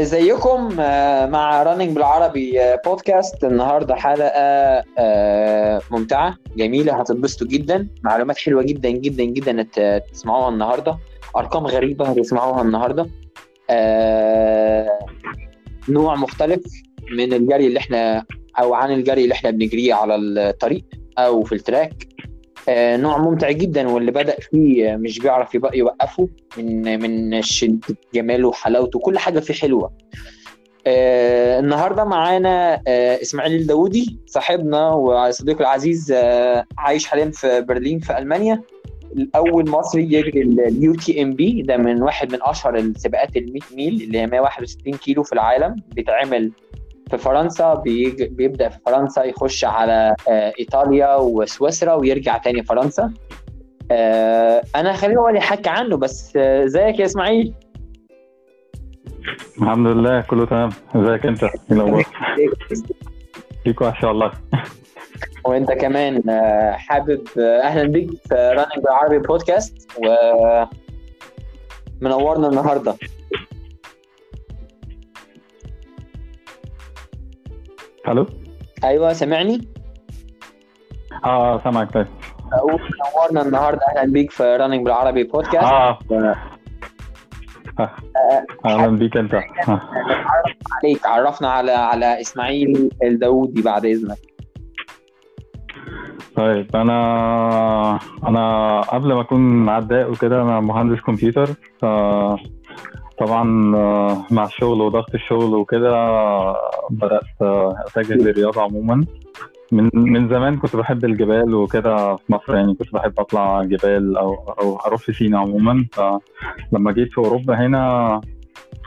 ازيكم آه، مع Running بالعربي آه، بودكاست النهارده حلقة آه، ممتعة جميلة هتتبسطوا جدا. معلومات حلوة جدا جدا جدا تسمعوها النهارده. أرقام غريبة هتسمعوها النهارده. آه، نوع مختلف من الجري اللي إحنا أو عن الجري اللي إحنا بنجريه على الطريق أو في التراك. آه، نوع ممتع جدا واللي بدأ فيه مش بيعرف يبقى يوقفه من من شدة جماله وحلاوته. كل حاجة فيه حلوة. آه، النهارده معانا آه، إسماعيل الداودي صاحبنا وصديقي العزيز آه، عايش حاليا في برلين في ألمانيا. الأول مصري يجري ال UTMB ده من واحد من أشهر السباقات ال 100 ميل اللي هي 161 كيلو في العالم. بيتعمل في فرنسا. بيبدأ في فرنسا يخش على آه، إيطاليا وسويسرا ويرجع تاني فرنسا. آه، أنا خليني هو اللي يحكي عنه بس آه، إزيك يا إسماعيل؟ الحمد لله كله تمام. إزيك أنت؟ إيه فيك وحش والله. وأنت كمان حابب أهلا بيك في راننج بالعربي بودكاست و منورنا النهارده. ألو أيوه سامعني؟ آه آه سامعك طيب. أقول منورنا النهارده أهلا بيك في راننج بالعربي بودكاست آه. و- أهلا بيك أنت. آه. عليك. عرفنا على على إسماعيل الداودي بعد إذنك. طيب أنا أنا قبل ما أكون عداء وكده أنا مهندس كمبيوتر ف طبعا آه، مع الشغل وضغط الشغل وكده آه، بدأت آه، أتجه للرياضة عموما. من من زمان كنت بحب الجبال وكده في مصر يعني كنت بحب أطلع جبال أو أو أروح في سينا عموما. فلما جيت في أوروبا هنا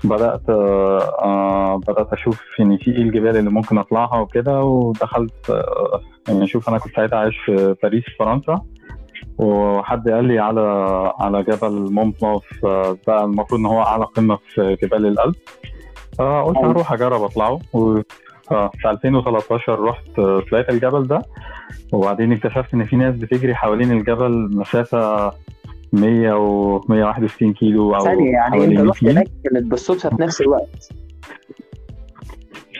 بدأت بدأت أشوف يعني في إيه الجبال اللي ممكن أطلعها وكده ودخلت يعني شوف أنا كنت ساعتها عايش في باريس فرنسا. وحد قال لي على على جبل مونت بلانك آه، بقى المفروض إن هو أعلى قمة في جبال الألب. فقلت أيوة. هروح أجرب أطلعه. و آه، في 2013 رحت آه، طلعت الجبل ده. وبعدين اكتشفت إن في ناس بتجري حوالين الجبل مسافة 100 و 161 كيلو أو ثانية يعني أنت رحت 100 هناك كانت بالصدفة في نفس الوقت؟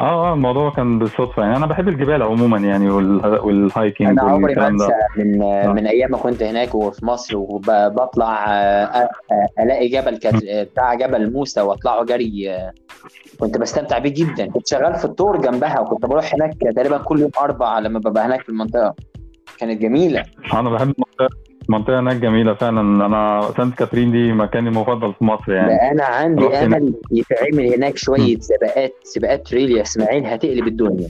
آه آه الموضوع كان بالصدفة. يعني أنا بحب الجبال عموما يعني وال- والهايكنج أنا عمري ما انسى من من أيام ما كنت هناك وفي مصر وبطلع ألاقي جبل بتاع جبل موسى وأطلعه جري. آه، كنت بستمتع بيه جدا. كنت شغال في الطور جنبها وكنت بروح هناك تقريبا كل يوم أربع لما ببقى هناك في المنطقة. كانت جميلة. أنا بحب المنطقة. المنطقة هناك جميلة فعلا. أنا سانت كاترين دي مكاني المفضل في مصر يعني. أنا عندي. أمل يتعمل هناك شوية سباقات سباقات تريل يا إسماعيل هتقلب الدنيا.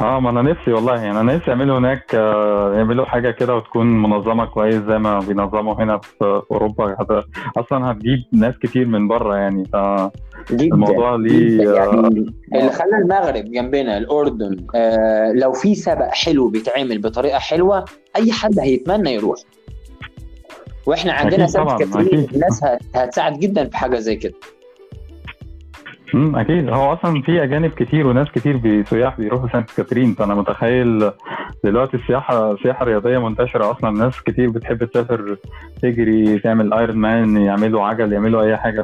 آه ما أنا نفسي والله يعني أنا نفسي يعملوا هناك آه، يعملوا حاجة كده وتكون منظمة كويس زي ما بينظموا هنا في أوروبا. هت- أصلا هتجيب ناس كتير من بره يعني فالموضوع جدا ليه جدا آه، يعني اللي خلى المغرب جنبنا الأردن آه لو في سبق حلو بيتعمل بطريقة حلوة أي حد هيتمنى يروح. وإحنا عندنا كاترين أكيد. الناس هت- هتساعد جدا في حاجة زي كده. مم، أكيد. هو أصلا في أجانب كتير وناس كتير بي- سياح بيروحوا سانت كاترين. فأنا متخيل دلوقتي السياحة السياحه الرياضيه منتشرة أصلا. ناس كتير بتحب تسافر تجري تعمل Ironman يعملوا عجل يعملوا أي حاجة.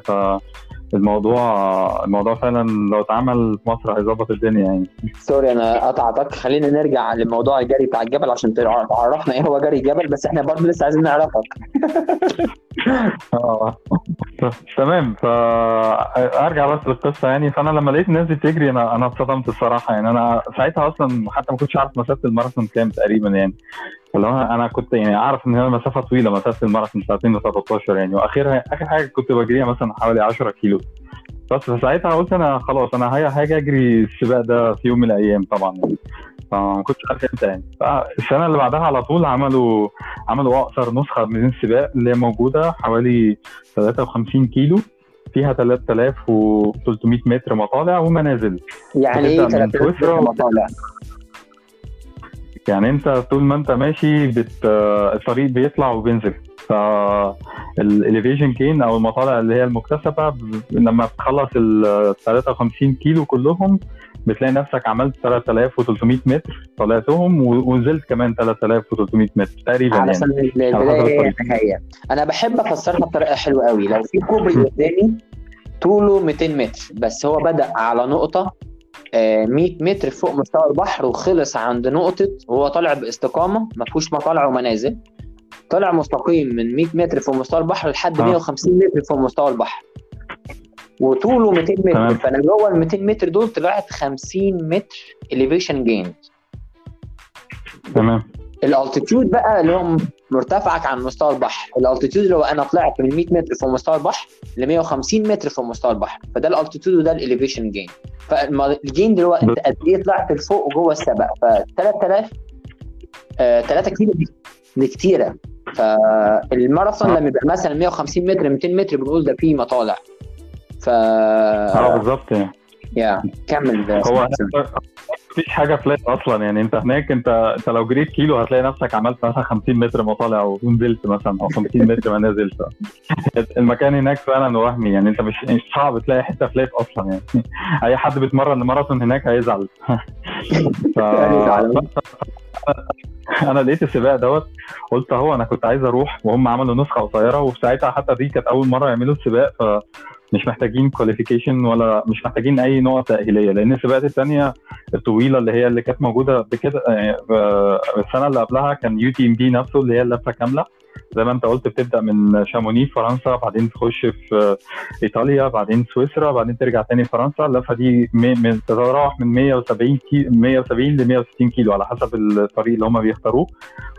فالموضوع الموضوع فعلا لو اتعمل في مصر هيظبط الدنيا يعني. sorry أنا قطعتك خلينا نرجع لموضوع الجري بتاع الجبل عشان تعرف- تعرفنا إيه هو جري الجبل بس إحنا برضه لسه عايزين نعرفك. آه تمام فارجع بس للقصة يعني. فأنا لما لقيت الناس دي بتجري أنا أنا اتصدمت الصراحه يعني. أنا ساعتها أصلا حتى ما كنتش عارف مسافة الماراثون كام تقريبا يعني. فاللي هو أنا كنت يعني اعرف إن هي مسافة طويلة مسافة الماراثون بتاع 2013 يعني. واخرها آخر حاجة كنت بجريها مثلا حوالي 10 كيلو. بس فساعتها قلت أنا خلاص أنا هاجي هاجي أجري السباق ده في يوم من الأيام طبعا يعني. فما كنتش عارف إمتى يعني. فالسنة اللي بعدها على طول عملوا عملوا أقصر نسخة من السباق اللي هي موجودة حوالي 53 كيلو. فيها 3300 متر مطالع ومنازل يعني إيه بتبدأ من 3000 سويسرا مطالع؟ يعني أنت طول ما أنت ماشي بت... الطريق بيطلع وبينزل. فال elevation gain أو المطالع اللي هي المكتسبة ب... لما بتخلص ال 53 كيلو كلهم بتلاقي نفسك عملت 3300 متر طلعتهم ونزلت كمان 3300 متر تقريبا على يعني على أنا بحب أفسرها بطريقة حلوة قوي لو في كوبري قدامي طوله 200 متر. بس هو بدأ على نقطة آه، 100 متر فوق مستوى البحر وخلص عند نقطة وهو طالع باستقامة ما فيهوش مطالع ومنازل. طلع مستقيم من 100 متر فوق مستوى البحر لحد آه. 150 متر فوق مستوى البحر. وطوله 200 متر. تمام. فأنا جوه ال 200 متر دول طلعت 50 متر elevation gain. تمام. ال altitude بقى اللي هو مرتفعك عن مستوى البحر. ال altitude اللي هو أنا طلعت من 100 متر فوق مستوى البحر ل 150 متر فوق مستوى البحر. فده ال altitude وده ال elevation gain فال gain اللي هو أنت قد إيه طلعت لفوق جوه السبق. ف 3000 آه 3 كيلو دي كتيرة. فالماراثون آه. لما يبقى مثلا 150 متر 200 متر بنقول ده فيه مطالع. ف آه بالظبط. يعني يا كمل. هو مفيش حاجة flat أصلا. يعني أنت هناك أنت أنت لو جريت كيلو هتلاقي نفسك عملت مثلا 50 متر مطالع ونزلت مثلا أو 50 متر ما نزلت. المكان هناك فعلا وهمي. يعني أنت مش مش صعب تلاقي حتة flat أصلا. يعني أي حد بيتمرن ماراثون هناك هيزعل. ف... أنا لقيت السباق دوت قلت أهو أنا كنت عايز أروح وهم عملوا نسخة قصيرة وفي ساعتها حتى دي كانت أول مرة يعملوا السباق فمش محتاجين qualification ولا مش محتاجين أي نقط تأهيلية لأن السباقات الثانية الطويلة اللي هي اللي كانت موجودة قبل كده يعني ب- السنة اللي قبلها كان UTMB نفسه اللي هي اللفة كاملة. زي ما انت قلت بتبدأ من شاموني في فرنسا بعدين تخش في إيطاليا بعدين سويسرا بعدين ترجع تاني فرنسا. اللفة دي تتراوح من 170 كيلو 170 ل 160 كيلو على حسب الطريق اللي هم بيختاروه.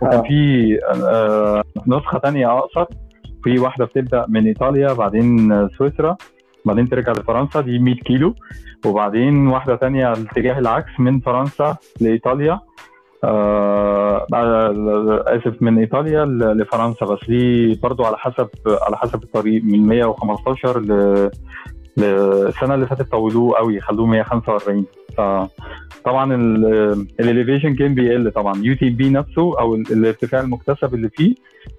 وكان آه. في آه، نسخة تانية اقصر في واحدة بتبدأ من إيطاليا بعدين سويسرا بعدين ترجع لفرنسا دي 100 كيلو. وبعدين واحدة تانية الاتجاه العكس من فرنسا لإيطاليا. آه آسف من إيطاليا لفرنسا. بس دي برضو على حسب على حسب الطريق. من 115 ل السنة اللي فاتت طولوه قوي خلوه 145 فطبعا ال elevation كان بيقل طبعا. UTMB نفسه أو ال- الارتفاع المكتسب اللي فيه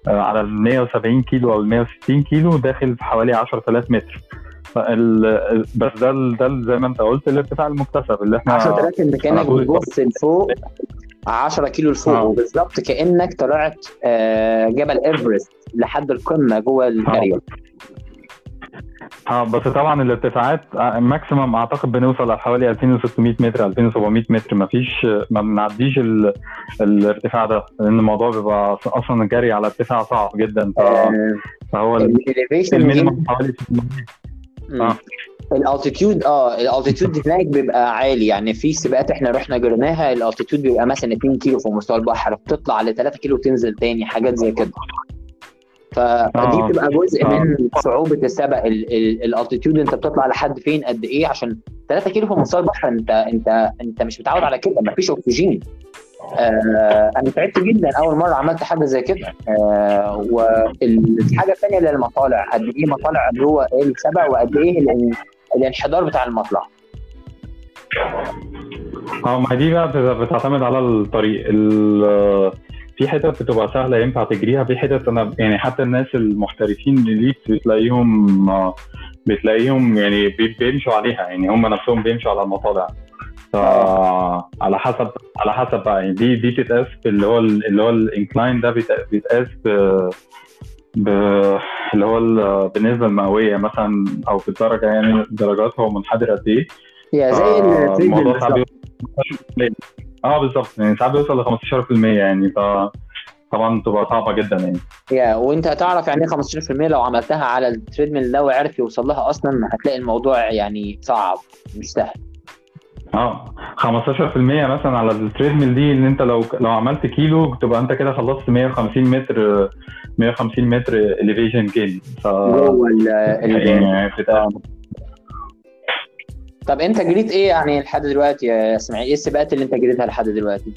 آه، على ال 170 كيلو أو ال 160 كيلو داخل في حوالي 10000 متر. بس ده ده زي ما أنت قلت الارتفاع المكتسب اللي إحنا 10000 انت كانك بتبص لفوق. 10 كيلو لفوق. آه. وبالظبط كأنك طلعت آه، جبل إيفرست لحد القمة جوه الجري آه بس طبعا الارتفاعات آه، maximum أعتقد بنوصل لحوالي 2600 متر 2700 متر. ما فيش ما بنعديش ال... الارتفاع ده لأن الموضوع بيبقى أصلا الجري على ارتفاع صعب جدا. ف... فهو ال- ال elevation حوالي 600 آه. الالتيتيود آه الالتيتيود هناك بيبقى عالي. يعني في سباقات إحنا رحنا جريناها ال altitude بيبقى مثلا 2 كيلو فوق مستوى البحر بتطلع ل 3 كيلو وتنزل تاني حاجات زي كده. فدي آه. بتبقى جزء آه. من صعوبة السبق الالتيتيود أنت بتطلع لحد فين قد إيه؟ عشان 3 كيلو فوق مستوى البحر أنت أنت أنت مش متعود على كده مفيش أكسجين. آه أنا تعبت جدا أول مرة عملت حاجة زي كده. آه والحاجة الثانية اللي المطالع قد إيه مطالع جوه السبق وقد إيه الانحدار بتاع المطلع. آه ما دي بقى بت- بتعتمد على الطريق. ال- في حتت بتبقى سهلة ينفع تجريها في حتت أنا يعني حتى الناس المحترفين ال elite بتلاقيهم آه، بتلاقيهم يعني بي- بيمشوا عليها يعني هم نفسهم بيمشوا على المطالع على حسب على حسب بقى يعني دي دي بتتقاس اللي هو ال- اللي هو ال incline ده بيت- بيتقاس ب-. اللي هو ال- بالنسبة المئويه مثلا أو في الدرجة يعني درجات هو منحدر قد إيه هي زي آه، الموضوع. بيوصل آه بالظبط يعني ساعات بيوصل ل 15% يعني ف طبعا بتبقى صعبة جدا يعني يا وأنت هتعرف يعني إيه 15% لو عملتها على ال treadmill ده وعرف يوصل لها أصلا هتلاقي الموضوع يعني صعب مش سهل آه 15% مثلا على ال treadmill دي إن أنت لو لو عملت كيلو تبقى أنت كده خلصت 150 متر 150 متر elevation gain ف جوه ال- يعني طب انت جريت إيه يعني لحد دلوقتي يا اسماعيل؟ إيه السباقات اللي انت جريتها لحد دلوقتي؟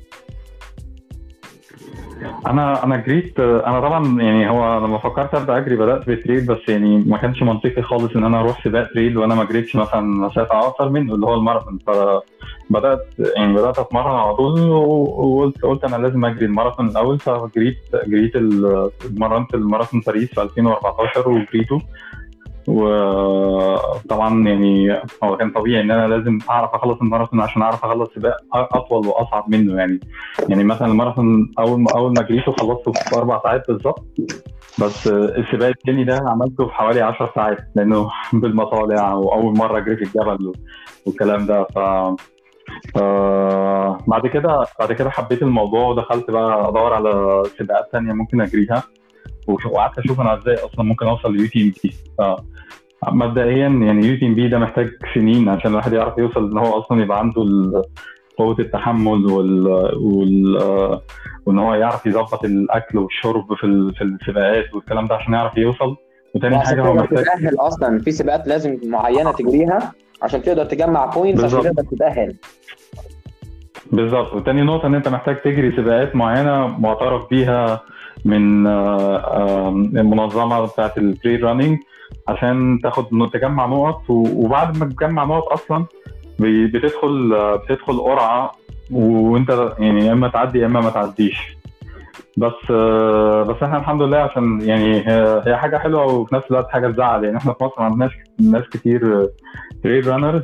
أنا أنا جريت أنا طبعا يعني هو لما فكرت أبدأ أجري بدأت ب trail بس يعني ما كانش منطقي خالص إن أنا أروح سباق trail وأنا ما جريتش مثلا مسافه اقصر منه اللي هو الماراثون. فبدأت يعني بدأت أتمرن على طول وقلت قلت أنا لازم أجري الماراثون الأول. فجريت جريت اتمرنت الماراثون باريس في 2014 وجريته. وطبعا يعني هو كان طبيعي إن أنا لازم أعرف أخلص الماراثون عشان أعرف أخلص سباق أطول وأصعب منه يعني. يعني مثلا الماراثون أول ما أول ما جريته خلصته في أربع ساعات بالظبط. بس السباق التاني ده عملته في حوالي 10 ساعات لأنه بالمطالع وأول مرة اجري في الجبل والكلام ده. ف بعد كده بعد كده حبيت الموضوع ودخلت بقى أدور على سباقات تانية ممكن أجريها. وقعدت أشوف أنا إزاي أصلا ممكن أوصل ل UTMB مبدئيا يعني UTMB ده محتاج سنين عشان الواحد يعرف يوصل إن هو أصلا يبقى عنده قوة التحمل وال, وال... وإن هو يعرف يظبط الأكل والشرب في في السباقات والكلام ده عشان يعرف يوصل. وتاني حاجة هو محتاج تتأهل أصلا. في سباقات لازم معينة تجريها عشان تقدر تجمع points عشان تقدر تتأهل. بالظبط. وتاني نقطة إن أنت محتاج تجري سباقات معينة معترف بيها. من المنظمة بتاعة ال trail running عشان تاخد تجمع نقط. وبعد ما تجمع نقط أصلا بتدخل بتدخل قرعة. وأنت يعني يا إما تعدي يا إما ما تعديش. بس بس إحنا الحمد لله عشان يعني هي حاجة حلوة وفي نفس الوقت حاجة تزعل. يعني إحنا في مصر ما عندناش ناس كتير trail runners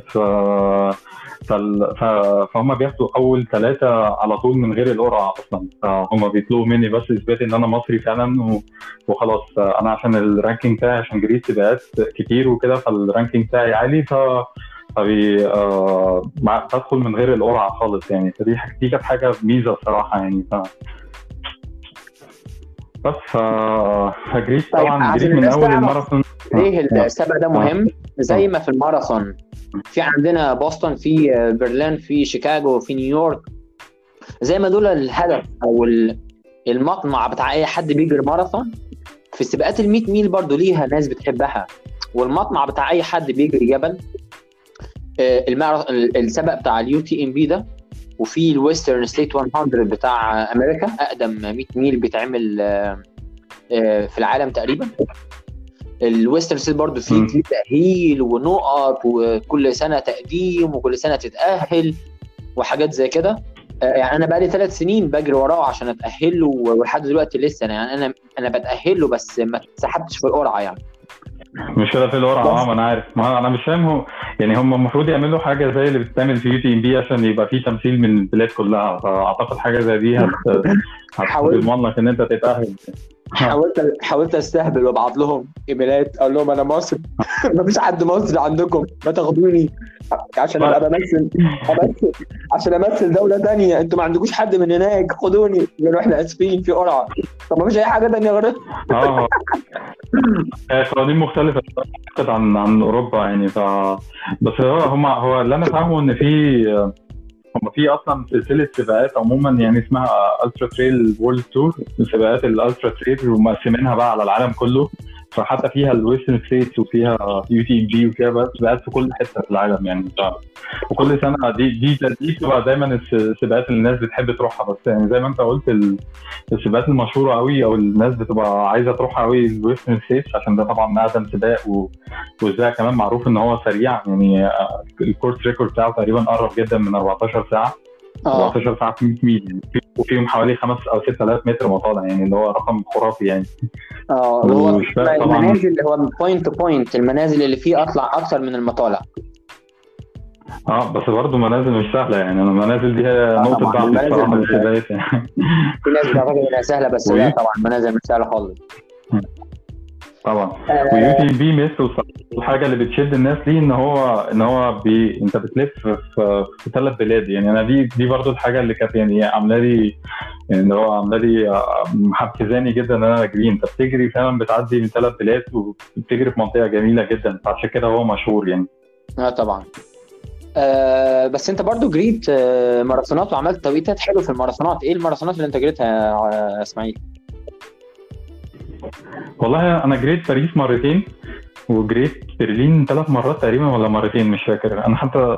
فهم بياخدوا أول ثلاثة على طول من غير القرعة أصلا. فهم بيطلبوا مني بس إثبات إن أنا مصري فعلا وخلاص أنا عشان ال ranking بتاعي عشان جريت سباقات كتير وكده فال ranking بتاعي عالي ف فبي آه بدخل من غير القرعة خالص يعني. فدي دي كانت حاجة ميزة الصراحة يعني. ف بس فجريت طبعا جريت من أول الماراثون. ليه السبق ده مهم؟ زي ما في الماراثون في عندنا بوسطن في برلين في شيكاغو في نيويورك. زي ما دول الهدف أو المطمع بتاع أي حد بيجري ماراثون في سباقات ال 100 ميل برضو ليها ناس بتحبها. والمطمع بتاع أي حد بيجري جبل السبق بتاع ال UTMB ده وفي ال Western States 100 بتاع أمريكا أقدم 100 ميل بيتعمل في العالم تقريبا. ال Western States برضه فيه تأهيل ونقط وكل سنة تقديم وكل سنة تتأهل وحاجات زي كده. يعني أنا بقالي ثلاث سنين بجري وراه عشان اتاهل له ولحد دلوقتي لسه يعني أنا أنا بتاهل له بس ما اتسحبتش في القرعة يعني. مش كده في القرعه آه ما أنا عارف. ما أنا مش فاهم هو يعني هم المفروض يعملوا حاجة زي اللي بتتعمل في UTMB عشان يبقى في تمثيل من البلاد كلها. فأعتقد حاجة زي دي هت هتضمن لك إن أنت تتأهل. حاولت حاولت أستهبل وأبعت لهم إيميلات أقول لهم أنا مصري. مفيش حد مصري عندكم ما تاخدوني. عشان أبقى بمثل أمثل عشان أمثل دولة ثانية أنتوا ما عندكوش حد من هناك خدوني. لأنه إحنا آسفين في قرعة. طب ما فيش أي حاجة ثانية غير آه. قوانين مختلفة عن عن أوروبا يعني. ف بس هو هم هو اللي أنا فاهمه إن في هم في أصلا سلسلة سباقات عموما يعني اسمها Ultra-Trail World Tour سباقات ال ultra trail ومقسمينها بقى على العالم كله. فحتى فيها ال Western States وفيها UTMB وفيها سباقات في كل حتة في العالم يعني. ف... وكل سنة دي دي دي بتبقى دايما السباقات اللي الناس بتحب تروحها. بس يعني زي ما انت قلت السباقات المشهورة قوي أو الناس بتبقى عايزة تروحها قوي ال Western States عشان ده طبعا أقدم سباق و... وسباق كمان معروف إن هو سريع. يعني ال course record بتاعه تقريبا قرب جدا من 14 ساعة. 14 ساعة في 100 ميل. وفيهم حوالي 5 أو 6000 متر مطالع يعني اللي هو رقم خرافي يعني. آه هو المنازل اللي هو point to point المنازل اللي فيه أطلع أكثر من المطالع. آه بس برضه منازل مش سهلة يعني. المنازل دي هي نقطة ضعف الصراحه في البدايات يعني في ناس بتعتقد إنها سهلة بس لا طبعا المنازل مش سهلة خالص. طبعا. و UTMB ميزته الحاجة اللي بتشد الناس ليه إن هو إن هو أنت بتلف في, في ثلاث بلاد. يعني أنا دي دي برضو الحاجة اللي كانت يعني عاملة لي يعني هو عاملة لي محفزاني جدا إن أنا أجري. أنت بتجري فعلا بتعدي من ثلاث بلاد وبتجري في منطقة جميلة جدا. فعشان كده هو مشهور يعني. آه طبعا. آه بس أنت برضو جريت آه ماراثونات وعملت توقيتات حلو في الماراثونات. إيه الماراثونات اللي أنت جريتها يا إسماعيل؟ والله أنا جريت باريس مرتين وجريت برلين ثلاث مرات تقريبا ولا مرتين مش فاكر. أنا حتى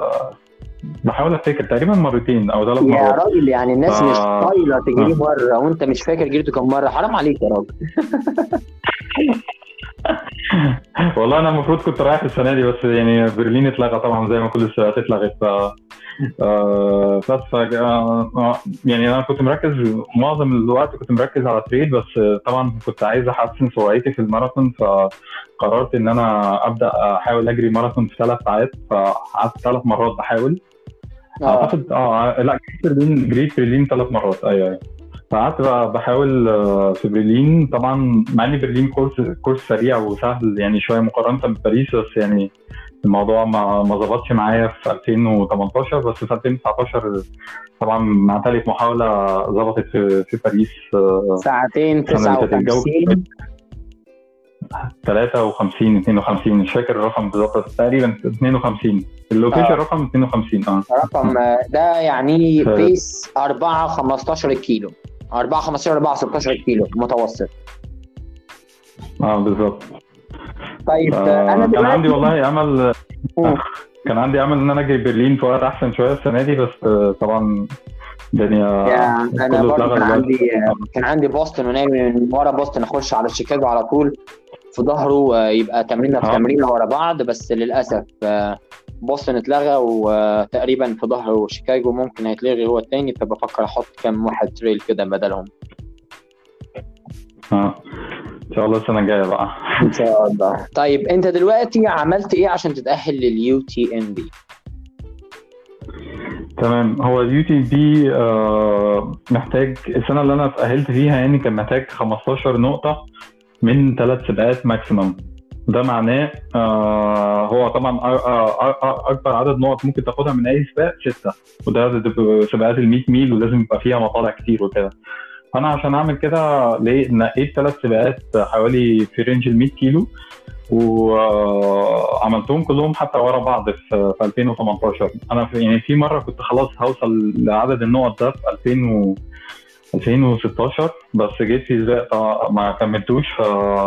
بحاول أفتكر تقريبا مرتين أو ثلاث مرات. يا راجل يعني الناس ف... مش طايلة تجري مره وأنت مش فاكر جريته كم مرة. حرام عليك يا راجل. والله أنا المفروض كنت رايح السنة دي بس يعني برلين اتلغى طبعا زي ما كل السباقات اتلغت ف آه، بس ف آه، يعني أنا كنت مركز معظم الوقت كنت مركز على تريد بس طبعا كنت عايز أحسن سرعتي في الماراثون فقررت إن أنا أبدأ أحاول أجري ماراثون في ثلاث ساعات فقعدت ثلاث مرات بحاول. أعتقد آه لا جريت برلين جريت برلين ثلاث مرات أيوه أيوه. فقعدت بقى بحاول آه، في برلين. طبعا مع إن برلين كورس كورس سريع وسهل يعني شوية مقارنة بباريس بس يعني الموضوع ما ما ظبطش معايا في 2018 بس في 2019 طبعا مع ثالث محاولة ظبطت في في باريس آه، ساعتين السنة اللي فاتت الجو 59 53 52 مش فاكر الرقم بالظبط تقريبا 52 ال location آه. رقم 52 آه. رقم آه، ده يعني pace 4 15 كيلو. 4 15 4 16 كيلو متوسط آه بالظبط طيب آه، آه، أنا كان عندي والله أمل. كان عندي أمل إن أنا أجي برلين في وقت أحسن شوية السنة دي بس آه، طبعا الدنيا يعني أنا برضه كان. عندي كان عندي بوسطن وناوي من ورا بوسطن أخش على شيكاغو على طول في ظهره آه، يبقى تمرينه في آه. تمرينه ورا بعض بس للأسف آه، بوسطن اتلغى وتقريبا في ظهره شيكاغو ممكن هيتلغي هو التاني فبفكر أحط كام واحد trail كده بدلهم. آه إن شاء الله السنة الجاية بقى. إن شاء الله. طيب أنت دلوقتي عملت إيه عشان تتأهل لل UTMB؟ تمام. هو ال UTMB محتاج السنة اللي أنا اتأهلت فيها يعني كان محتاج 15 نقطة. من ثلاث سباقات maximum ده معناه آه هو طبعا أكبر عدد نقط ممكن تاخدها من أي سباق ستة. وده سباقات ال 100 ميل ولازم يبقى فيها مطالع كتير وكده. فانا عشان أعمل كده ليه نقيت ثلاث سباقات حوالي في range ال 100 كيلو وعملتهم كلهم حتى ورا بعض في في 2018 أنا في يعني في مرة كنت خلاص هوصل لعدد النقط ده في 2000 و 2016 بس جيت في سباق طبعاً ما كملتوش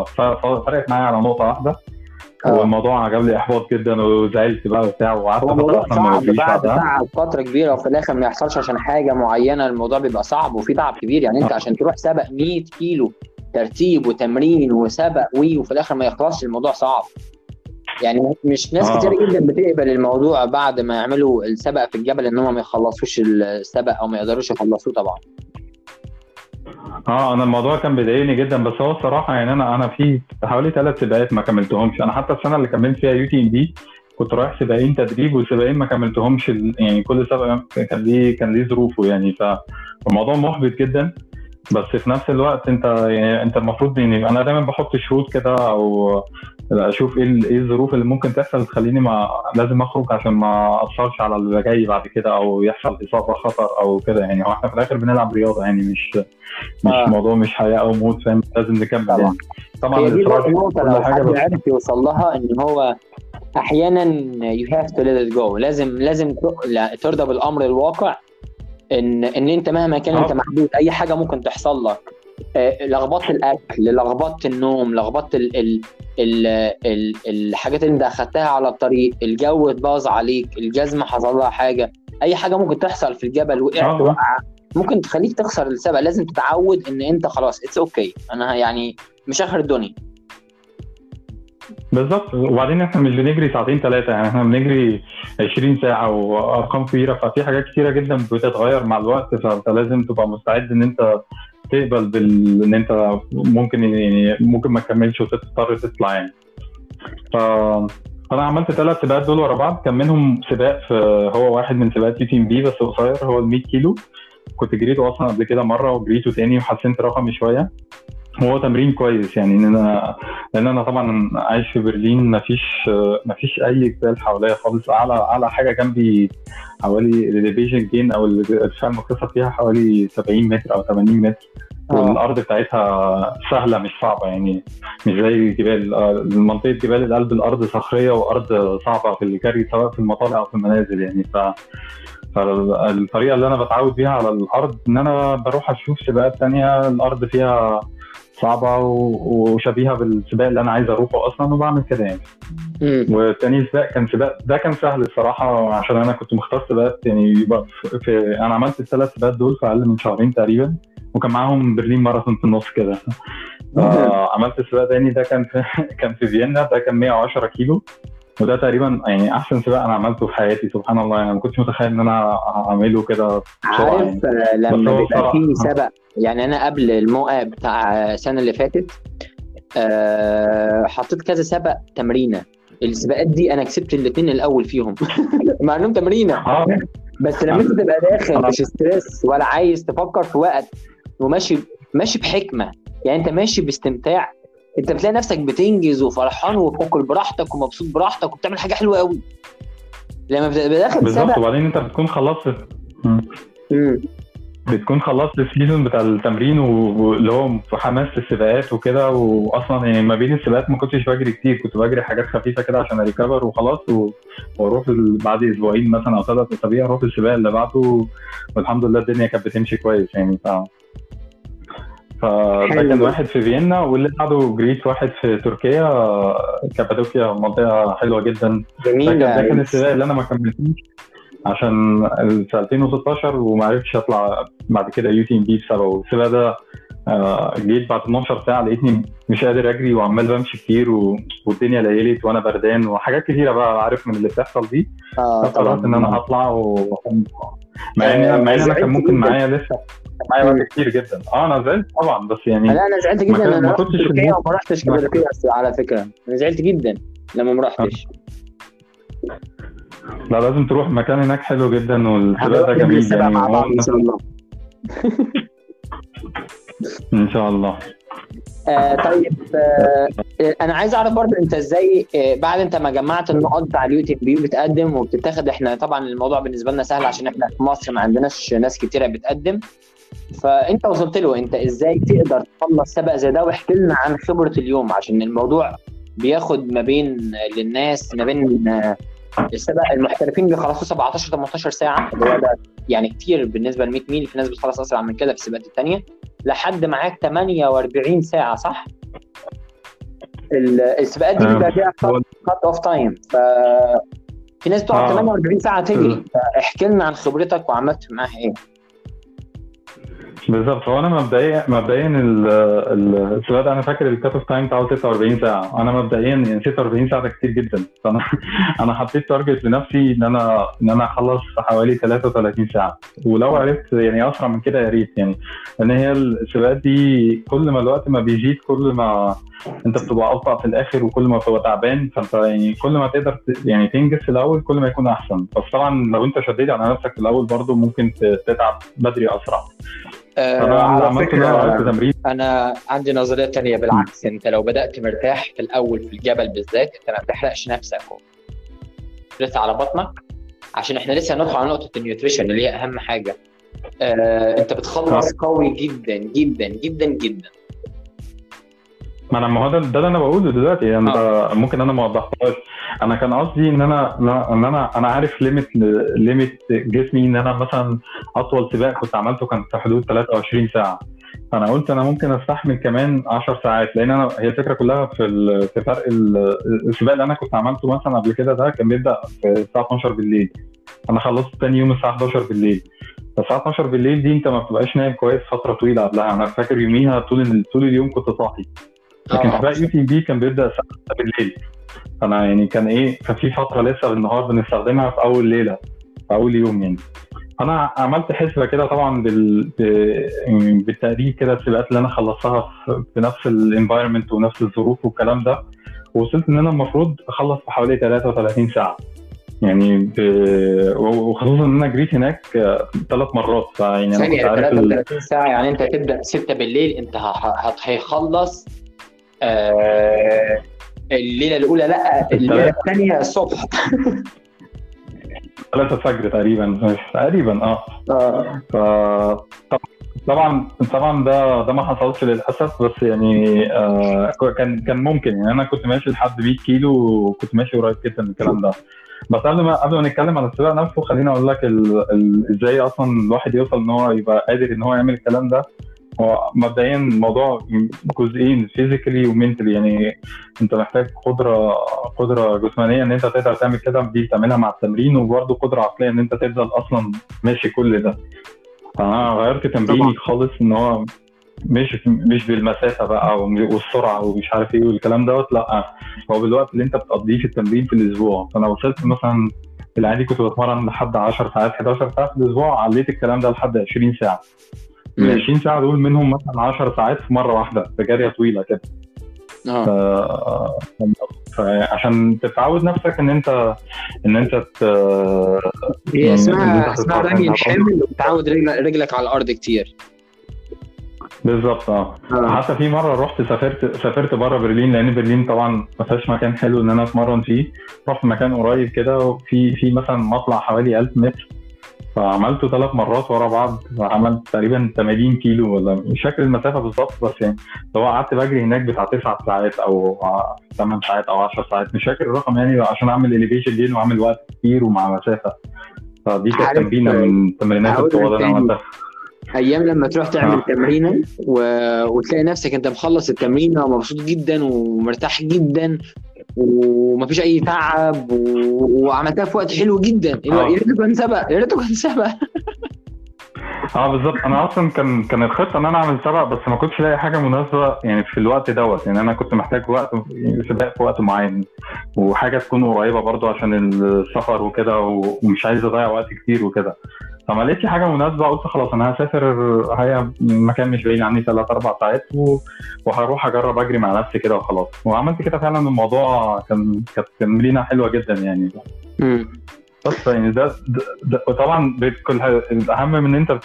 فرقت معايا على نقطة واحدة آه. والموضوع عجب لي إحباط جدا وزعلت بقى وبتاع وقعدت بعد بعدها تعب فترة كبيرة وفي الآخر ما يحصلش عشان حاجة معينة الموضوع بيبقى صعب وفي تعب كبير يعني أنت آه. عشان تروح سبق 100 كيلو ترتيب وتمرين وسبق وي وفي الآخر ما يخلصش الموضوع صعب يعني مش ناس آه. كتير جدا بتقبل الموضوع بعد ما يعملوا السبق في الجبل إن هم ما يخلصوش السبق أو ما يقدروش يخلصوه طبعا آه أنا الموضوع كان بيضايقني جدا بس هو الصراحة يعني أنا أنا في حوالي ثلاث سباقات ما كملتهمش. أنا حتى السنة اللي كملت فيها UTMB كنت رايح سباقين تدريب وسباقين ما كملتهمش يعني كل سباق كان ليه كان ليه ظروفه يعني. فالموضوع محبط جدا بس في نفس الوقت أنت يعني أنت المفروض يعني أنا دايما بحط شروط كده أو أشوف إيه إيه الظروف اللي ممكن تحصل تخليني ما لازم أخرج عشان ما اثرش على اللي جاي بعد كده أو يحصل إصابة خطر أو كده يعني. هو إحنا في الآخر بنلعب رياضة يعني مش مش آه. موضوع مش حياة أو موت فاهم؟ لازم نكمل طبعا. يعني. طبعا. هي دي كل لو حد عرف يوصل لها إن هو أحيانا have to let it go. لازم لازم ترضى بالأمر الواقع إن إن أنت مهما كان آه. انت محدود. أي حاجة ممكن تحصل لك. آه، لخبطة الأكل لخبطة النوم لخبطة ال ال ال ال الحاجات اللي انت أخدتها على الطريق الجو اتباظ عليك الجزمة حصل لها حاجة أي حاجة ممكن تحصل في الجبل وقعت. وقعة ممكن تخليك تخسر السبق لازم تتعود إن أنت خلاص it's okay. أنا يعني مش آخر الدنيا بالظبط وبعدين إحنا مش بنجري ساعتين ثلاثة يعني إحنا بنجري 20 ساعة وأرقام كبيرة ففي حاجات كتيرة جدا بتتغير مع الوقت فأنت لازم تبقى مستعد إن أنت تقبل بال إن أنت ممكن يعني ممكن ما تكملش وتضطر تطلع يعني. ف فأنا عملت ثلاث سباقات دول ورا بعض. كان منهم سباق في هو واحد من سباقات UTMB بس قصير هو ال 100 كيلو. كنت جريته أصلا قبل كده مرة وجريته تاني وحسنت رقمي شوية. هو تمرين كويس يعني إن أنا لأن أنا طبعا عايش في برلين مفيش مفيش أي جبال حواليا خالص. أعلى أعلى حاجة جنبي حوالي ال elevation gain أو الارتفاع المنخفض فيها حوالي 70 متر أو 80 متر. والأرض بتاعتها سهلة مش صعبة يعني. مش زي جبال منطقة جبال القلب الأرض صخرية وأرض صعبة في الجري سواء في المطالع أو في المنازل يعني. ف فالطريقة اللي أنا بتعود بيها على الأرض إن أنا بروح أشوف سباقات تانية الأرض فيها صعبة وشبيهة بالسباق اللي أنا عايز أروحه أصلا وبعمل كده يعني. والتاني سباق كان سباق ده كان سهل الصراحة عشان أنا كنت مختار سباقات يعني في أنا عملت الثلاث سباقات دول في أقل من شهرين تقريبا وكان معاهم برلين ماراثون في النص كده. آه، عملت سباق تاني ده كان في كان في فيينا ده كان 110 كيلو. وده تقريبا يعني أحسن سباق أنا عملته في حياتي سبحان الله. يعني ما كنتش متخيل إن أنا أعمله كده عارف يعني. آه، لما بيبقى بصراحة فيه سبق يعني أنا قبل الموقع بتاع السنة اللي فاتت آه، حطيت كذا سبق تمرينة. السباقات دي أنا كسبت الاثنين الأول فيهم. مع إنهم تمرينة. آه. بس لما أنت تبقى داخل مش stress ولا عايز تفكر في وقت وماشي ماشي بحكمة. يعني أنت ماشي باستمتاع انت بتلاقي نفسك بتنجز وفرحان وبتاكل براحتك ومبسوط براحتك وبتعمل حاجة حلوة قوي. لما بتبقى داخل بالظبط. وبعدين انت بتكون خلصت. بتكون خلصت ال season بتاع التمرين واللي هو في حماس السباقات وكده واصلا يعني ما بين السباقات ما كنتش بجري كتير. كنت بجري حاجات خفيفة كده عشان a recover وخلاص و- وأروح بعد أسبوعين مثلا أو ثلاث أسابيع أروح السباق اللي بعده والحمد لله الدنيا كانت بتمشي كويس يعني. ف فده. كان واحد في فيينا واللي بعده جريت واحد في تركيا. كابادوكيا منطقة حلوة جدا. كان ده كان جميله السباق اللي أنا ما كملتوش عشان في 2016 وما عرفتش أطلع بعد كده UTMB بسببه. السباق ده جيت بعد 12 ساعة لقيتني مش قادر أجري وعمال بمشي كتير و... والدنيا ليلت وأنا بردان وحاجات كتيرة بقى عارف من اللي بتحصل دي. آه فقررت إن أنا أطلع و مع ان آه، مع إن أنا كان ممكن معايا لسه معايا وقت كتير جدا. آه أنا زعلت طبعا بس يعني لا أنا زعلت جدا. أنا ما كنتش تركيا. وما رحتش كابادوكيا على فكرة. أنا زعلت جدا لما ما رحتش. لا لازم تروح مكان هناك حلو جدا والسباق ده جميل يعني إن شاء الله. إن شاء الله. آه طيب آه آه، أنا عايز أعرف برضه أنت إزاي آه بعد أنت ما جمعت النقط بتاع ال UTMB بتقدم وبتتاخد إحنا طبعا الموضوع بالنسبة لنا سهل عشان إحنا في مصر ما عندناش ناس كتيرة بتقدم. فأنت وصلت له أنت إزاي تقدر تخلص سبق زي ده واحكي لنا عن خبرة اليوم؟ عشان الموضوع بياخد ما بين للناس ما بين آه، السبق المحترفين بيخلصوا 17 18 ساعة اللي هو ده يعني كتير بالنسبة ل 100 ميل في ناس بتخلص أسرع من كده في السباقات الثانية لحد معاك 48 ساعة صح؟ ال- السباقات دي آه، بيبقى فيها cut-off time ف في ناس بتقعد آه. 48 ساعة تجري بالظبط. فاحكي لنا عن خبرتك وعملت معاها إيه؟ بالظبط. هو أنا مبدئيا مبدئيا ال- ال- السباق ده أنا فاكر ال cut-off time بتاعه 46 ساعة. أنا مبدئيا يعني 46 ساعة ده كتير جدا. فانا أنا حطيت target لنفسي إن أنا إن أنا أخلص في حوالي 33 ساعة. ولو عرفت يعني أسرع من كده يا ريت. يعني لأن هي السباقات دي كل ما الوقت ما بيزيد كل ما أنت بتبقى ابطا في الآخر وكل ما بتبقى تعبان فأنت يعني كل ما تقدر يعني تنجز في الأول كل ما يكون أحسن. بس طبعا لو أنت شديت على نفسك في الأول برضه ممكن تتعب بدري أسرع. آه على فكرة أنا عندي نظرية تانية بالعكس. أنت لو بدأت مرتاح في الأول في الجبل بالذات أنت ما بتحرقش نفسك. لسه على بطنك عشان إحنا لسه هندخل على نقطة ال nutrition اللي هي أهم حاجة. آه أنت بتخلص قوي جدا جدا جدا جدا. ما أنا ما هو ده اللي أنا بقوله دلوقتي. يعني ممكن أنا ما وضحتهاش أنا كان قصدي إن أنا إن أنا أنا عارف limit limit جسمي إن أنا مثلا أطول سباق كنت عملته كان في حدود 23 ساعة. فأنا قلت أنا ممكن أستحمل كمان 10 ساعات لأن أنا هي الفكرة كلها في في فرق ال- السباق اللي أنا كنت عملته مثلا قبل كده ده كان بيبدأ في الساعة 12 بالليل. أنا خلصت تاني يوم الساعة 11 بالليل. فالساعة 12 بالليل دي أنت ما بتبقاش نايم كويس فترة طويلة قبلها. أنا فاكر يوميها طول طول اليوم كنت صاحي. لكن آه. سباق UTMB كان بيبدأ الساعة 6 بالليل. فأنا يعني كان إيه كان في فترة لسه بالنهار بنستخدمها في أول ليلة في أول يوم يعني. أنا عملت حسبة كده طبعا بال... يعني بالتقريب كده السباقات اللي أنا خلصتها في, في نفس ال environment ونفس الظروف والكلام ده. ووصلت إن أنا المفروض أخلص في حوالي 33 ساعة. يعني ب... وخصوصا إن أنا جريت هناك ثلاث مرات. فيعني أنا كنت عارف ال... 33 ساعة يعني أنت تبدأ 6 بالليل ه- هيخلص آه الليلة الأولى لا الليلة التلاتة. الثانية الصبح 3 الفجر تقريبا تقريبا آه. ف طبعا طبعا ده ده ما حصلش للأسف بس يعني آه كان كان ممكن يعني أنا كنت ماشي لحد 100 كيلو وكنت ماشي قريب جدا من الكلام ده بس قبل ما قبل ما نتكلم عن السباق نفسه خليني أقول لك. إزاي أصلا الواحد يوصل إن هو يبقى قادر إن هو يعمل الكلام ده هو مبدئيا الموضوع جزئين فيزيكالي ومنتلي يعني انت محتاج قدرة قدرة جسمانية ان انت تقدر تعمل كده دي بتعملها مع التمرين وبرضه قدرة عقلية ان انت تفضل أصلا ماشي كل ده. فأنا غيرت تمريني خالص إن هو مش مش بالمسافة بقى والسرعة ومش عارف إيه والكلام دوت لأ. هو بالوقت اللي انت بتقضيه في التمرين في الأسبوع. فأنا وصلت مثلا في العادي كنت بتمرن لحد 10 ساعات 11 ساعة في الأسبوع عليت الكلام ده لحد 20 ساعة. من 20 ساعة دول منهم مثلا 10 ساعات في مرة واحدة في جارية طويلة كده. آه. فعشان تتعود نفسك إن انت إن أنت ت... هي اسمها اسمها رمي الحمل وتعود رجلك على الأرض كتير. بالظبط آه. حتى في مرة رحت سافرت سافرت بره برلين لأن برلين طبعا ما فيهاش مكان حلو إن أنا أتمرن فيه. رحت مكان قريب كده وفي في مثلا مطلع حوالي 1000 متر. فعملته ثلاث مرات ورا بعض عملت تقريبا 80 كيلو ولا مش فاكر المسافة بالظبط بس يعني لو قعدت بجري هناك بتاع 9 ساعات أو 8 ساعات أو 10 ساعات مش فاكر الرقم يعني عشان أعمل اليفيشن دي وأعمل وقت كتير ومع مسافة. فدي كانت تمرينة من تمرينات القوه اللي أنا عملتها. أيام لما تروح تعمل آه. تمرينة و... وتلاقي نفسك أنت مخلص التمرينة ومبسوط جدا ومرتاح جدا ومفيش أي تعب و... وعملتها في وقت حلو جدا. آه. يا ريته كان سبق يا ريته كان سبق. آه بالظبط. أنا أصلا كان كان الخطة إن أنا أعمل سبق بس ما كنتش لاقي حاجة مناسبة يعني في الوقت دوت. يعني أنا كنت محتاج وقت سباق في وقت معين. وحاجة تكون قريبة برضو عشان السفر وكده ومش عايز أضيع وقت كتير وكده. فما لقيتش حاجة مناسبة قلت خلاص أنا هسافر هي مكان مش بعيد عني ثلاث أربع ساعات. وهروح أجرب أجري مع نفسي كده وخلاص وعملت كده فعلا الموضوع كان كانت تمرينه حلوة جدا يعني بس يعني ده, ده, ده طبعا الأهم من إن أنت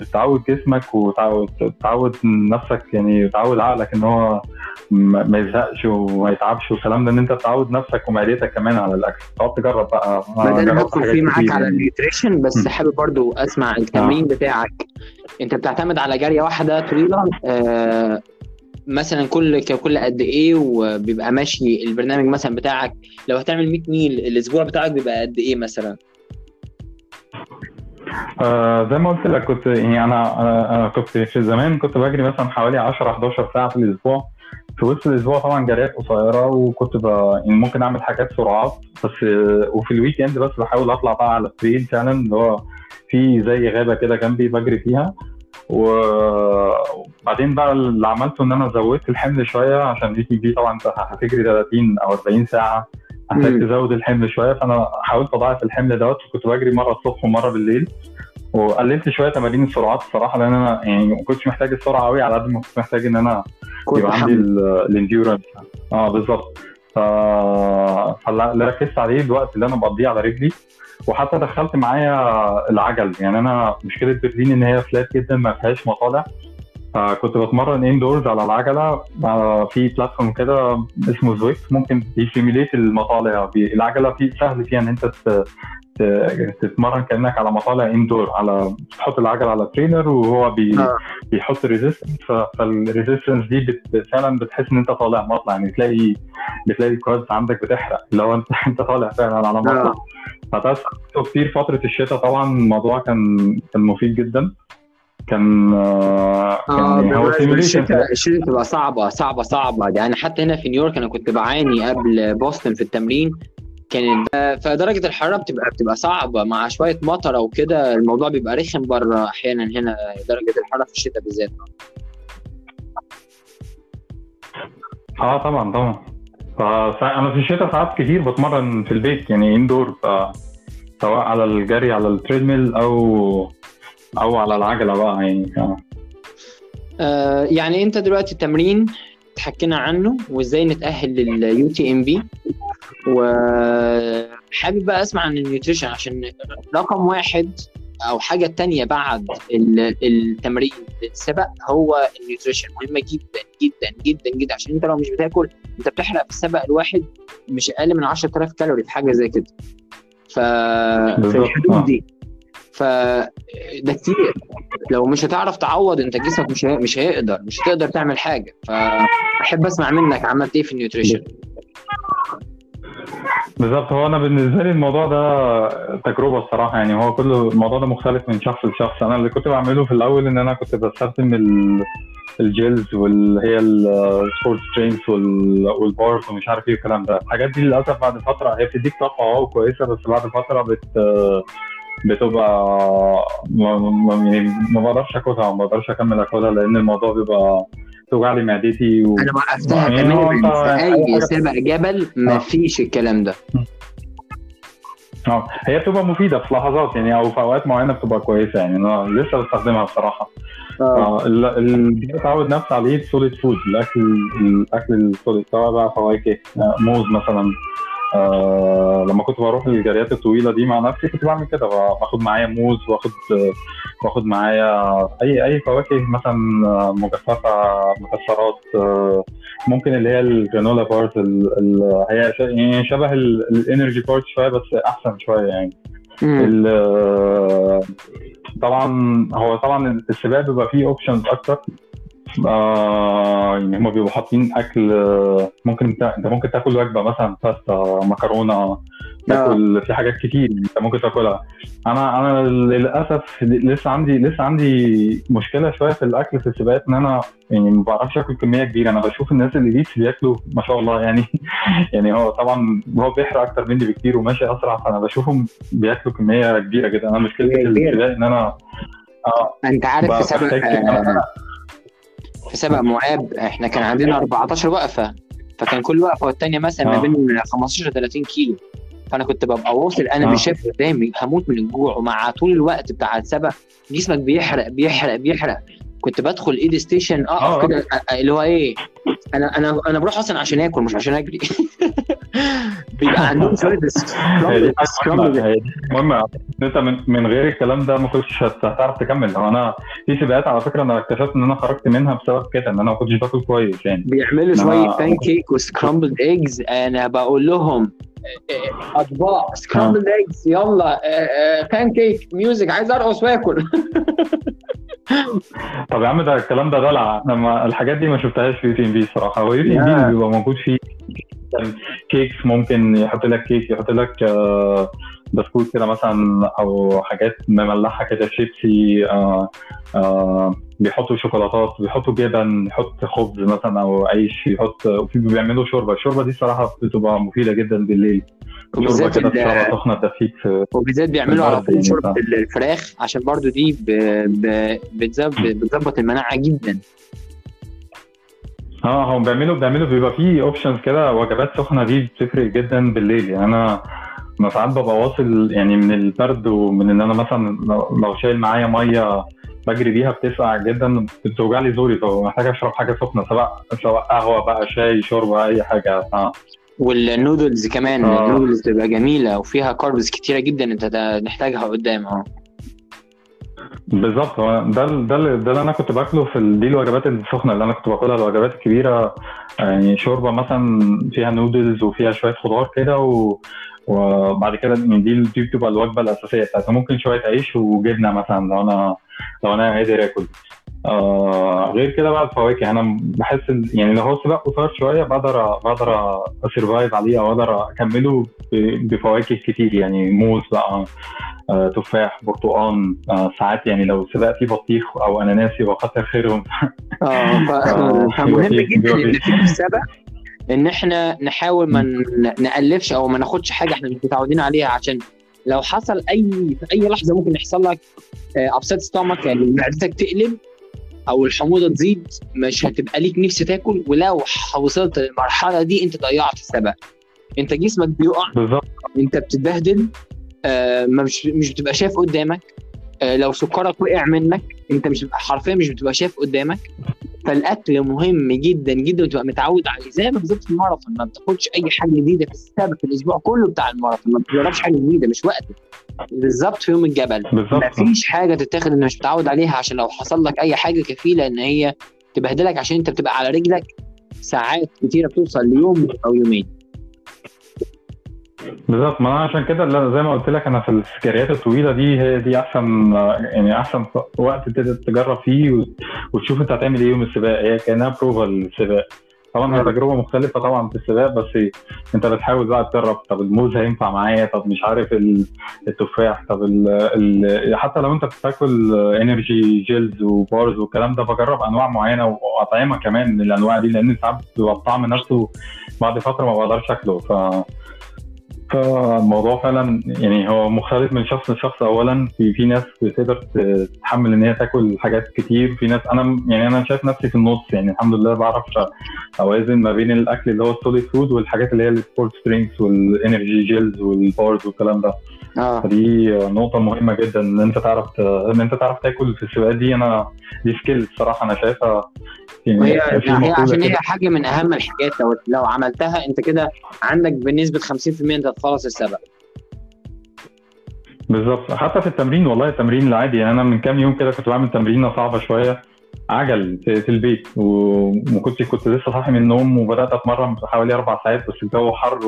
بتعود جسمك وتعود نفسك يعني تعود عقلك إن هو ما يزهقش وما يتعبش والكلام ده إن أنت تعود نفسك ومعدتك كمان على الأكل. تقعد تجرب بقى. ما ادخل فيه معاك على النيوتريشن بس حابب برضو أسمع التمرين آه. بتاعك. أنت بتعتمد على جاريه واحدة طويلة آه مثلا كل كل قد إيه وبيبقى ماشي البرنامج مثلا بتاعك لو هتعمل 100 ميل الأسبوع بتاعك بيبقى قد إيه مثلا؟ آه زي ما قلت لك كنت يعني أنا أنا كنت في زمان كنت بجري مثلا حوالي 10 11 ساعة في الأسبوع في وسط الأسبوع طبعا جريات قصيرة وكنت. يعني ممكن أعمل حاجات سرعات بس وفي ال weekend بس بحاول أطلع بقى على ال trail فعلا اللي هو في زي غابة كده جنبي بجري فيها وبعدين بقى اللي عملته إن أنا زودت الحمل شوية عشان دي دي طبعا أنت هتجري 30 أو 40 ساعة محتاج تزود الحمل شوية. فأنا حاولت أضاعف الحمل دوت وكنت بجري مرة الصبح ومرة بالليل. وقللت شوية تمارين السرعات الصراحة لأن أنا يعني ما كنتش محتاج السرعة قوي على قد ما كنت محتاج إن أنا يبقى عندي ال endurance آه بالظبط. فاللي ركزت عليه الوقت اللي أنا بقضيه على رجلي. وحتى دخلت معايا العجل. يعني أنا مشكلة برلين إن هي flat جدا ما فيهاش مطالع. فكنت بتمرن indoors على العجلة. في platform كده اسمه زويكس ممكن بي simulate المطالع. العجلة في سهل فيها إن أنت تتمرن كأنك على مطالع indoor على تحط العجلة على trainer وهو بي آه. بيحط resistance فال resistance دي بت فعلا بتحس إن أنت طالع مطلع يعني تلاقي بتلاقي ال quads عندك بتحرق. لو انت أنت طالع فعلا على مطلع. آه. كتير فترة الشتاء. طبعا الموضوع كان كان مفيد جدا. كان آه يعني هو الشتاء الشتاء بتبقى صعبة صعبة صعبة. يعني حتى هنا في نيويورك أنا كنت بعاني قبل بوسطن في التمرين. كانت فدرجة الحرارة بتبقى بتبقى صعبة. مع شوية مطر أو كده الموضوع بيبقى رخم بره أحيانا هنا درجة الحرارة في الشتاء بالذات. آه طبعا طبعا. فانا في الشتاء ساعات كتير بتمرن في البيت يعني indoor سواء على الجري على ال treadmill أو أو على العجلة بقى يعني. آه يعني أنت دلوقتي التمرين تحكينا عنه وإزاي نتأهل لل UTMB وحابب بقى أسمع عن ال nutrition عشان رقم واحد أو حاجة تانية بعد التمرين السبق هو ال nutrition. مهمه جدا جدا جدا جدا. عشان أنت لو مش بتاكل أنت بتحرق في السبق الواحد مش أقل من 10000 كالوري في حاجة زي كده. ف في الحدود دي. فده كتير. لو مش هتعرف تعوض أنت جسمك مش مش هيقدر مش هتقدر تعمل حاجة. فاحب أسمع منك عملت إيه في ال nutrition. بالظبط هو أنا بالنسبة لي الموضوع ده تجربة الصراحة يعني هو كل الموضوع ده مختلف من شخص لشخص. أنا اللي كنت بعمله في الأول إن أنا كنت بستخدم ال gels واللي هي ال sport drinks وال bars ومش عارف إيه الكلام ده. الحاجات دي للأسف بعد فترة هي بتديك طاقة أه كويسة بس بعد فترة بت بتبقى ما, ما, يعني ما بقدرش آكلها ما بقدرش أكمل آكلها لأن الموضوع بيبقى توجع لي معدتي و... أنا وقفتها يعني تماما أي اي سبق جبل ما فيش الكلام ده. آه. هي بتبقى مفيدة في لحظات يعني أو في أوقات معينة بتبقى كويسة يعني أنا لسه بستخدمها بصراحة. آه، ال- اللي بتعود نفسي عليه ال solid food الأكل الأكل ال solid سواء بقى فواكه آه، موز مثلا. آه لما كنت بروح الجريات الطويلة دي مع نفسي كنت بعمل كده. باخد معايا موز واخد واخد معايا أي أي فواكه مثلا آه، مجففة مكسرات آه، ممكن اللي هي ال granola bars ال- هي يعني شبه ال energy bars شوية بس أحسن شوية يعني. طبعا هو طبعا السباق بيبقى فيه options أكتر. آه يعني هم بيبقوا حاطين أكل آه، ممكن تا- انت ممكن تاكل وجبة مثلا باستا مكرونة تاكل في حاجات كتير انت ممكن تاكلها. أنا أنا للأسف لسه عندي لسه عندي مشكلة شوية في الأكل في السباقات إن أنا يعني ما بعرفش آكل كمية كبيرة. أنا بشوف الناس اللي دي بياكلوا ما شاء الله يعني يعني هو طبعا هو بيحرق أكتر مني بكتير وماشي أسرع فأنا بشوفهم بياكلوا كمية كبيرة جدا. أنا مشكلتي في. السباق إن أنا آه أنت عارف آه، في سبق معاب إحنا كان عندنا 14 وقفة فكان كل وقفة والتانية مثلا ما آه. بين 15 30 كيلو فأنا كنت ببقى واصل أنا آه. مش شايف قدامي هموت من الجوع ومع طول الوقت بتاع السبق جسمك بيحرق بيحرق بيحرق كنت بدخل إيد ستيشن آه. اقف كده أ- أ- اللي هو إيه أنا أنا أنا بروح أصلا عشان آكل مش عشان أجري بيبقى عندهم شوية scramble إن انت من, من غير الكلام ده ما كنتش هت- هتعرف تكمل. هو أنا في سباقات على فكرة أنا اكتشفت إن أنا خرجت منها بسبب كده إن أنا ما كنتش باكل كويس يعني. بيعملوا شوية pancake و scrambled eggs أنا بقول لهم آه، آه، أطباق scrambled eggs يلا pancake music عايز أرقص وآكل. طب يا عم ده الكلام ده دلع. أنا ما الحاجات دي ما شفتهاش في UTMB الصراحه هو UTM لا. B بيبقى موجود فيه cakes ممكن يحط لك كيك يحط لك آه، بسكوت كده مثلا أو حاجات مملحة كده شيبسي آه، آه، بيحطوا شوكولاتات بيحطوا جبن يحط خبز مثلا أو عيش يحط وفي بيعملوا شوربة. الشوربة دي صراحة بتبقى مفيدة جدا بالليل. وبالذات وبالذات بيعملوا على طول شوربه. الفراخ عشان برضو دي بتظبط المناعة جدا. آه هم بيعملوا بيعملوا بيبقى فيه options كده وجبات سخنة دي بتفرق جدا بالليل. يعني أنا أنا ساعات ببقى واصل يعني من البرد ومن إن أنا مثلا لو, شايل معايا مية بجري بيها بتسقع جدا بتوجع لي زوري. فمحتاج أشرب حاجة سخنة سواء سواء قهوة بقى شاي شوربه أي حاجة. آه. والنودلز كمان. آه. النودلز تبقى جميلة وفيها carbs كتيرة جدا أنت محتاجها قدام آه. بالظبط هو ده ده ده اللي أنا كنت باكله في دي الوجبات السخنة اللي أنا كنت باكلها الوجبات الكبيرة يعني شوربة مثلا فيها نودلز وفيها شوية خضار كده و... وبعد كده دي دي بتبقى الوجبة الأساسية بتاعتها. ممكن شوية عيش وجبنة مثلا لو أنا لو أنا قادر آكل. آه غير كده بقى الفواكه. أنا بحس ال- يعني لو هو سباق قصير شوية بقدر بقدر survive عليه أو أقدر أكمله بفواكه كتير. يعني موز بقى آه، تفاح برتقان آه، ساعات يعني لو سباق فيه بطيخ أو اناناس يبقى كتر خيرهم. آه آه، فمهم جدا ان. في السبق إن إحنا نحاول ما نألفش أو ما ناخدش حاجة إحنا مش متعودين عليها. عشان لو حصل اي في أي لحظة ممكن يحصل لك upset stomach يعني معدتك تقلب أو الحموضة تزيد مش هتبقى ليك نفس تاكل ولو وصلت للمرحلة دي أنت ضيعت السبق أنت جسمك بيقع بالظبط. أنت بتتبهدل آه، مش مش بتبقى شايف قدامك آه، لو سكرك وقع منك أنت مش حرفيا مش بتبقى شايف قدامك. فالأكل مهم جدا جدا وتبقى متعود عليه زي ما بالظبط في الماراثون ما بتاخدش أي حاجة جديدة في السبب في الأسبوع كله بتاع الماراثون. ما بتجربش حاجة جديدة مش وقته. بالظبط في يوم الجبل. بالظبط. ما فيش حاجة تتاخد انت مش متعود عليها عشان لو حصل لك أي حاجة كفيلة إن هي تبهدلك عشان أنت بتبقى على رجلك ساعات كتيرة بتوصل ليوم أو يومين. بالظبط. ما أنا عشان كده زي ما قلت لك أنا في الجريات الطويلة دي هي دي أحسن يعني أحسن وقت تجرب فيه وتشوف أنت هتعمل إيه يوم السباق. هي كأنها بروفا للسباق. طبعا هي آه. تجربة مختلفة طبعا في السباق بس أنت بتحاول بقى تجرب. طب الموز هينفع معايا؟ طب مش عارف ال- التفاح. طب ال ال حتى لو أنت بتاكل energy gels و bars والكلام ده بجرب أنواع معينة وأطعمة كمان من الأنواع دي لأن ساعات بيبقى الطعم نفسه بعد فترة ما بقدرش أكله. ف فالموضوع فعلا يعني هو مختلف من شخص لشخص. اولا في في ناس بتقدر تتحمل إن هي تاكل حاجات كتير. في ناس أنا يعني أنا شايف نفسي في النص يعني الحمد لله بعرف أوازن ما بين الأكل اللي هو ال solid food والحاجات اللي هي ال sport drinks وال energy gels وال bars والكلام ده. آه. فدي نقطة مهمة جدا إن أنت تعرف إن أنت تعرف تاكل في السباقات دي. أنا دي skill الصراحة أنا شايفها يعني هي هي عشان هي حاجة من أهم الحاجات. لو لو عملتها أنت كده عندك بنسبة 50% أنت تخلص السبق بالظبط. حتى في التمرين والله التمرين العادي. يعني أنا من كام يوم كده كنت بعمل تمرينة صعبة شوية. عجل في البيت. وما كنت كنت لسه صاحي من النوم وبدأت أتمرن حوالي أربع ساعات بس الجو حر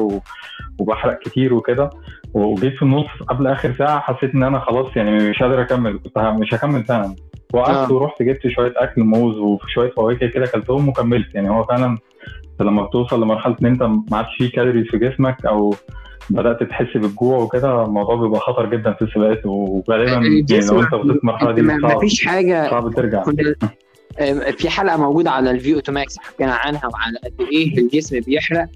وبحرق كتير وكده. وجيت في النص قبل آخر ساعة حسيت إن أنا خلاص يعني مش قادر أكمل. كنت مش هكمل فعلا. وقعدت آه. ورحت جبت شوية أكل موز وشويه فواكه كده أكلتهم وكملت. يعني هو فعلا لما بتوصل لمرحلة إن أنت ما عادش فيه calories في جسمك أو بدأت تحس بالجوع وكده الموضوع بيبقى خطر جدا في السباقات وغالبا يعني لو انت وصلت المرحله دي صعب مفيش حاجة. صعب ترجع. في حلقة موجودة على ال VO2 max حكينا عنها وعلى قد إيه الجسم بيحرق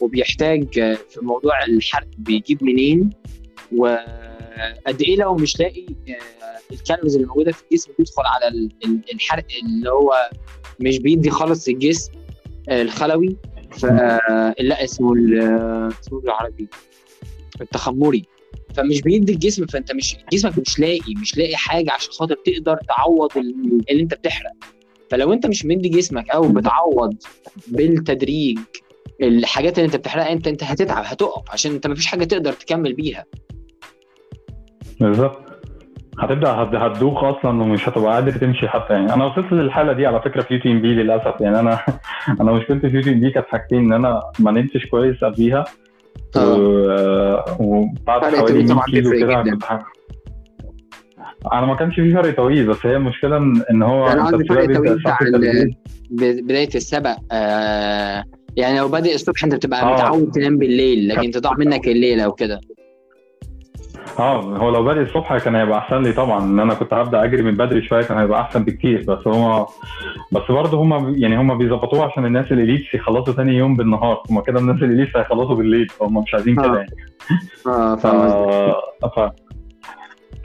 وبيحتاج في موضوع الحرق بيجيب منين وقد إيه لو مش لاقي الكالوريز اللي موجودة في الجسم بيدخل على الحرق اللي هو مش بيدي خالص الجسم الخلوي. ف لا اسمه اسمه بالعربي؟ التخمري. فمش بيدي الجسم فأنت مش جسمك مش لاقي مش لاقي حاجة عشان خاطر تقدر تعوض اللي أنت بتحرق. فلو أنت مش مدي جسمك أو بتعوض بالتدريج الحاجات اللي أنت بتحرقها انت أنت هتتعب هتقف عشان أنت مفيش حاجة تقدر تكمل بيها. بالظبط. هتبدا هتدوخ أصلا ومش هتبقى قادر تمشي حتى يعني. أنا وصلت للحالة دي على فكرة في UTMB للأسف. يعني أنا أنا مشكلتي في UTMB كانت حاجتين إن أنا ما نمتش كويس قبليها وبعد حوالي 100 كيلو كده أنا ما كانش في فرق طويل بس هي المشكلة ان هو أنا قصدي فرق طويل بتاع بداية السبق. آه يعني لو بادئ الصبح أنت بتبقى آه. متعود تنام بالليل لكن تضيع منك الليلة وكده. آه هو لو بادئ الصبح كان هيبقى أحسن لي طبعا. إن أنا كنت هبدأ أجري من بدري شوية كان هيبقى أحسن بكتير. بس هو بس برضه هم يعني هم بيظبطوها عشان الناس ال elites يخلصوا ثاني يوم بالنهار. هم كده الناس ال elites هيخلصوا بالليل فهم مش عايزين كده يعني. آه فاهم ف...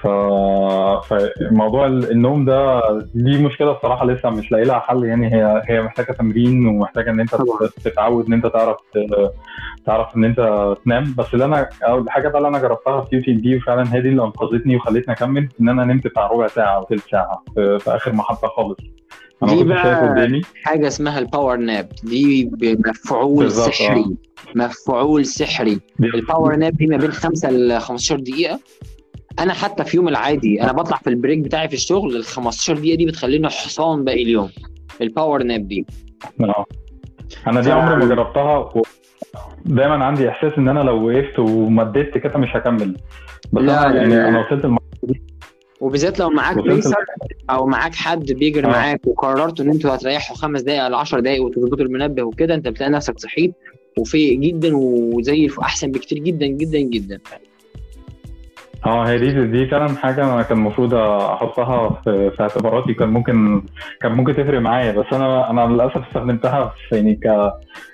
فموضوع النوم ده دي مشكلة الصراحة لسه مش لاقي لها حل. يعني هي هي محتاجة تمرين ومحتاجة إن أنت. تتعود إن أنت تعرف تعرف إن أنت تنام. بس اللي أنا الحاجة بقى اللي أنا جربتها في UTMB دي وفعلا هي دي اللي أنقذتني وخلتني أكمل إن أنا نمت بتاع ربع ساعة أو ثلث ساعة في, في آخر محطة خالص. أنا دي بقى حاجة اسمها ال power nap دي مفعول سحري. آه. مفعول سحري. ال power nap دي ما بين 5 ل 15 دقيقة. أنا حتى في يوم العادي أنا بطلع في ال break بتاعي في الشغل ال 15 دقيقة دي بتخليني حصان باقي اليوم ال power nap دي. آه. أنا دي عمري ما جربتها و... دايما عندي إحساس إن أنا لو وقفت ومديت كده مش هكمل. بس لا أنا يعني أنا وصلت دي. وبالذات لو معاك pacer أو معاك حد بيجري آه. معاك وقررتوا إن أنتوا هتريحوا خمس دقائق ل 10 دقائق وتظبطوا المنبه وكده أنت بتلاقي نفسك صحيت وفايق جدا وزي أحسن بكتير جدا جدا جدا. آه هي دي دي فعلا حاجة أنا كان المفروض أحطها في, في اعتباراتي. كان ممكن كان ممكن تفرق معايا بس أنا أنا للأسف استخدمتها في يعني ك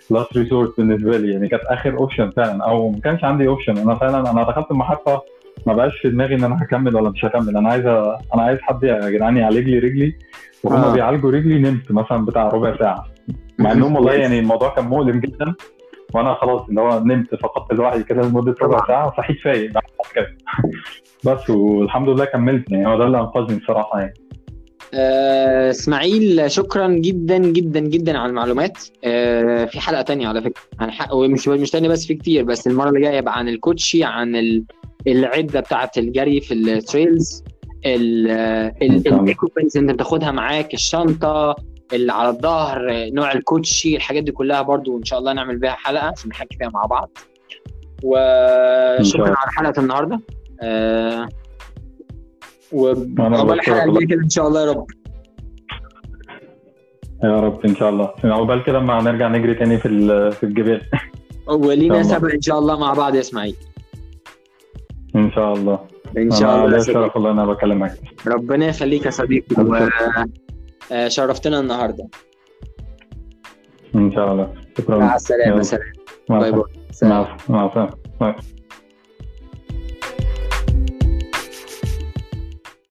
last resort بالنسبة لي. يعني كانت آخر option فعلا أو ما كانش عندي option أنا فعلا أنا دخلت المحطة ما بقاش في دماغي إن أنا هكمل ولا مش هكمل. أنا عايز أنا عايز حد يا جدعان يعالج لي رجلي وهم آه. بيعالجوا رجلي نمت مثلا بتاع ربع ساعة. مع إنهم والله يعني الموضوع كان مؤلم جدا. وأنا خلاص اللي هو نمت فقدت الوعي كده لمدة ربع ساعة وصحيت فايق بعد كده. بس والحمد لله كملت يعني هو ده اللي أنقذني الصراحه يعني. آه، إسماعيل شكرا جدا جدا جدا على المعلومات. آه، في حلقة تانية على فكرة. عن حق ومش مش تانية بس في كتير. بس المرة اللي جاية يبقى عن الكوتشي عن العدة بتاعه الجري في ال trails ال equipments اللي أنت بتاخدها معاك الشنطة اللي على الظهر نوع الكوتشي الحاجات دي كلها برضو إن شاء الله نعمل بيها حلقة عشان نحكي فيها مع بعض. وشكرا على حلقة النهارده. آه وعقبال الحلقة الجايه كده إن شاء الله يا رب. يا رب إن شاء الله. عقبال كده ما نرجع نجري تاني في في الجبال. ولينا سبق إن شاء الله مع بعض يا إسماعيل. إن شاء الله. إن شاء الله شرف الله أنا بكلمك. ربنا يخليك يا صديقي. وشرفتنا النهارده. إن شاء الله. شكرا. مع السلامة سلام. باي باي. مع السلامة.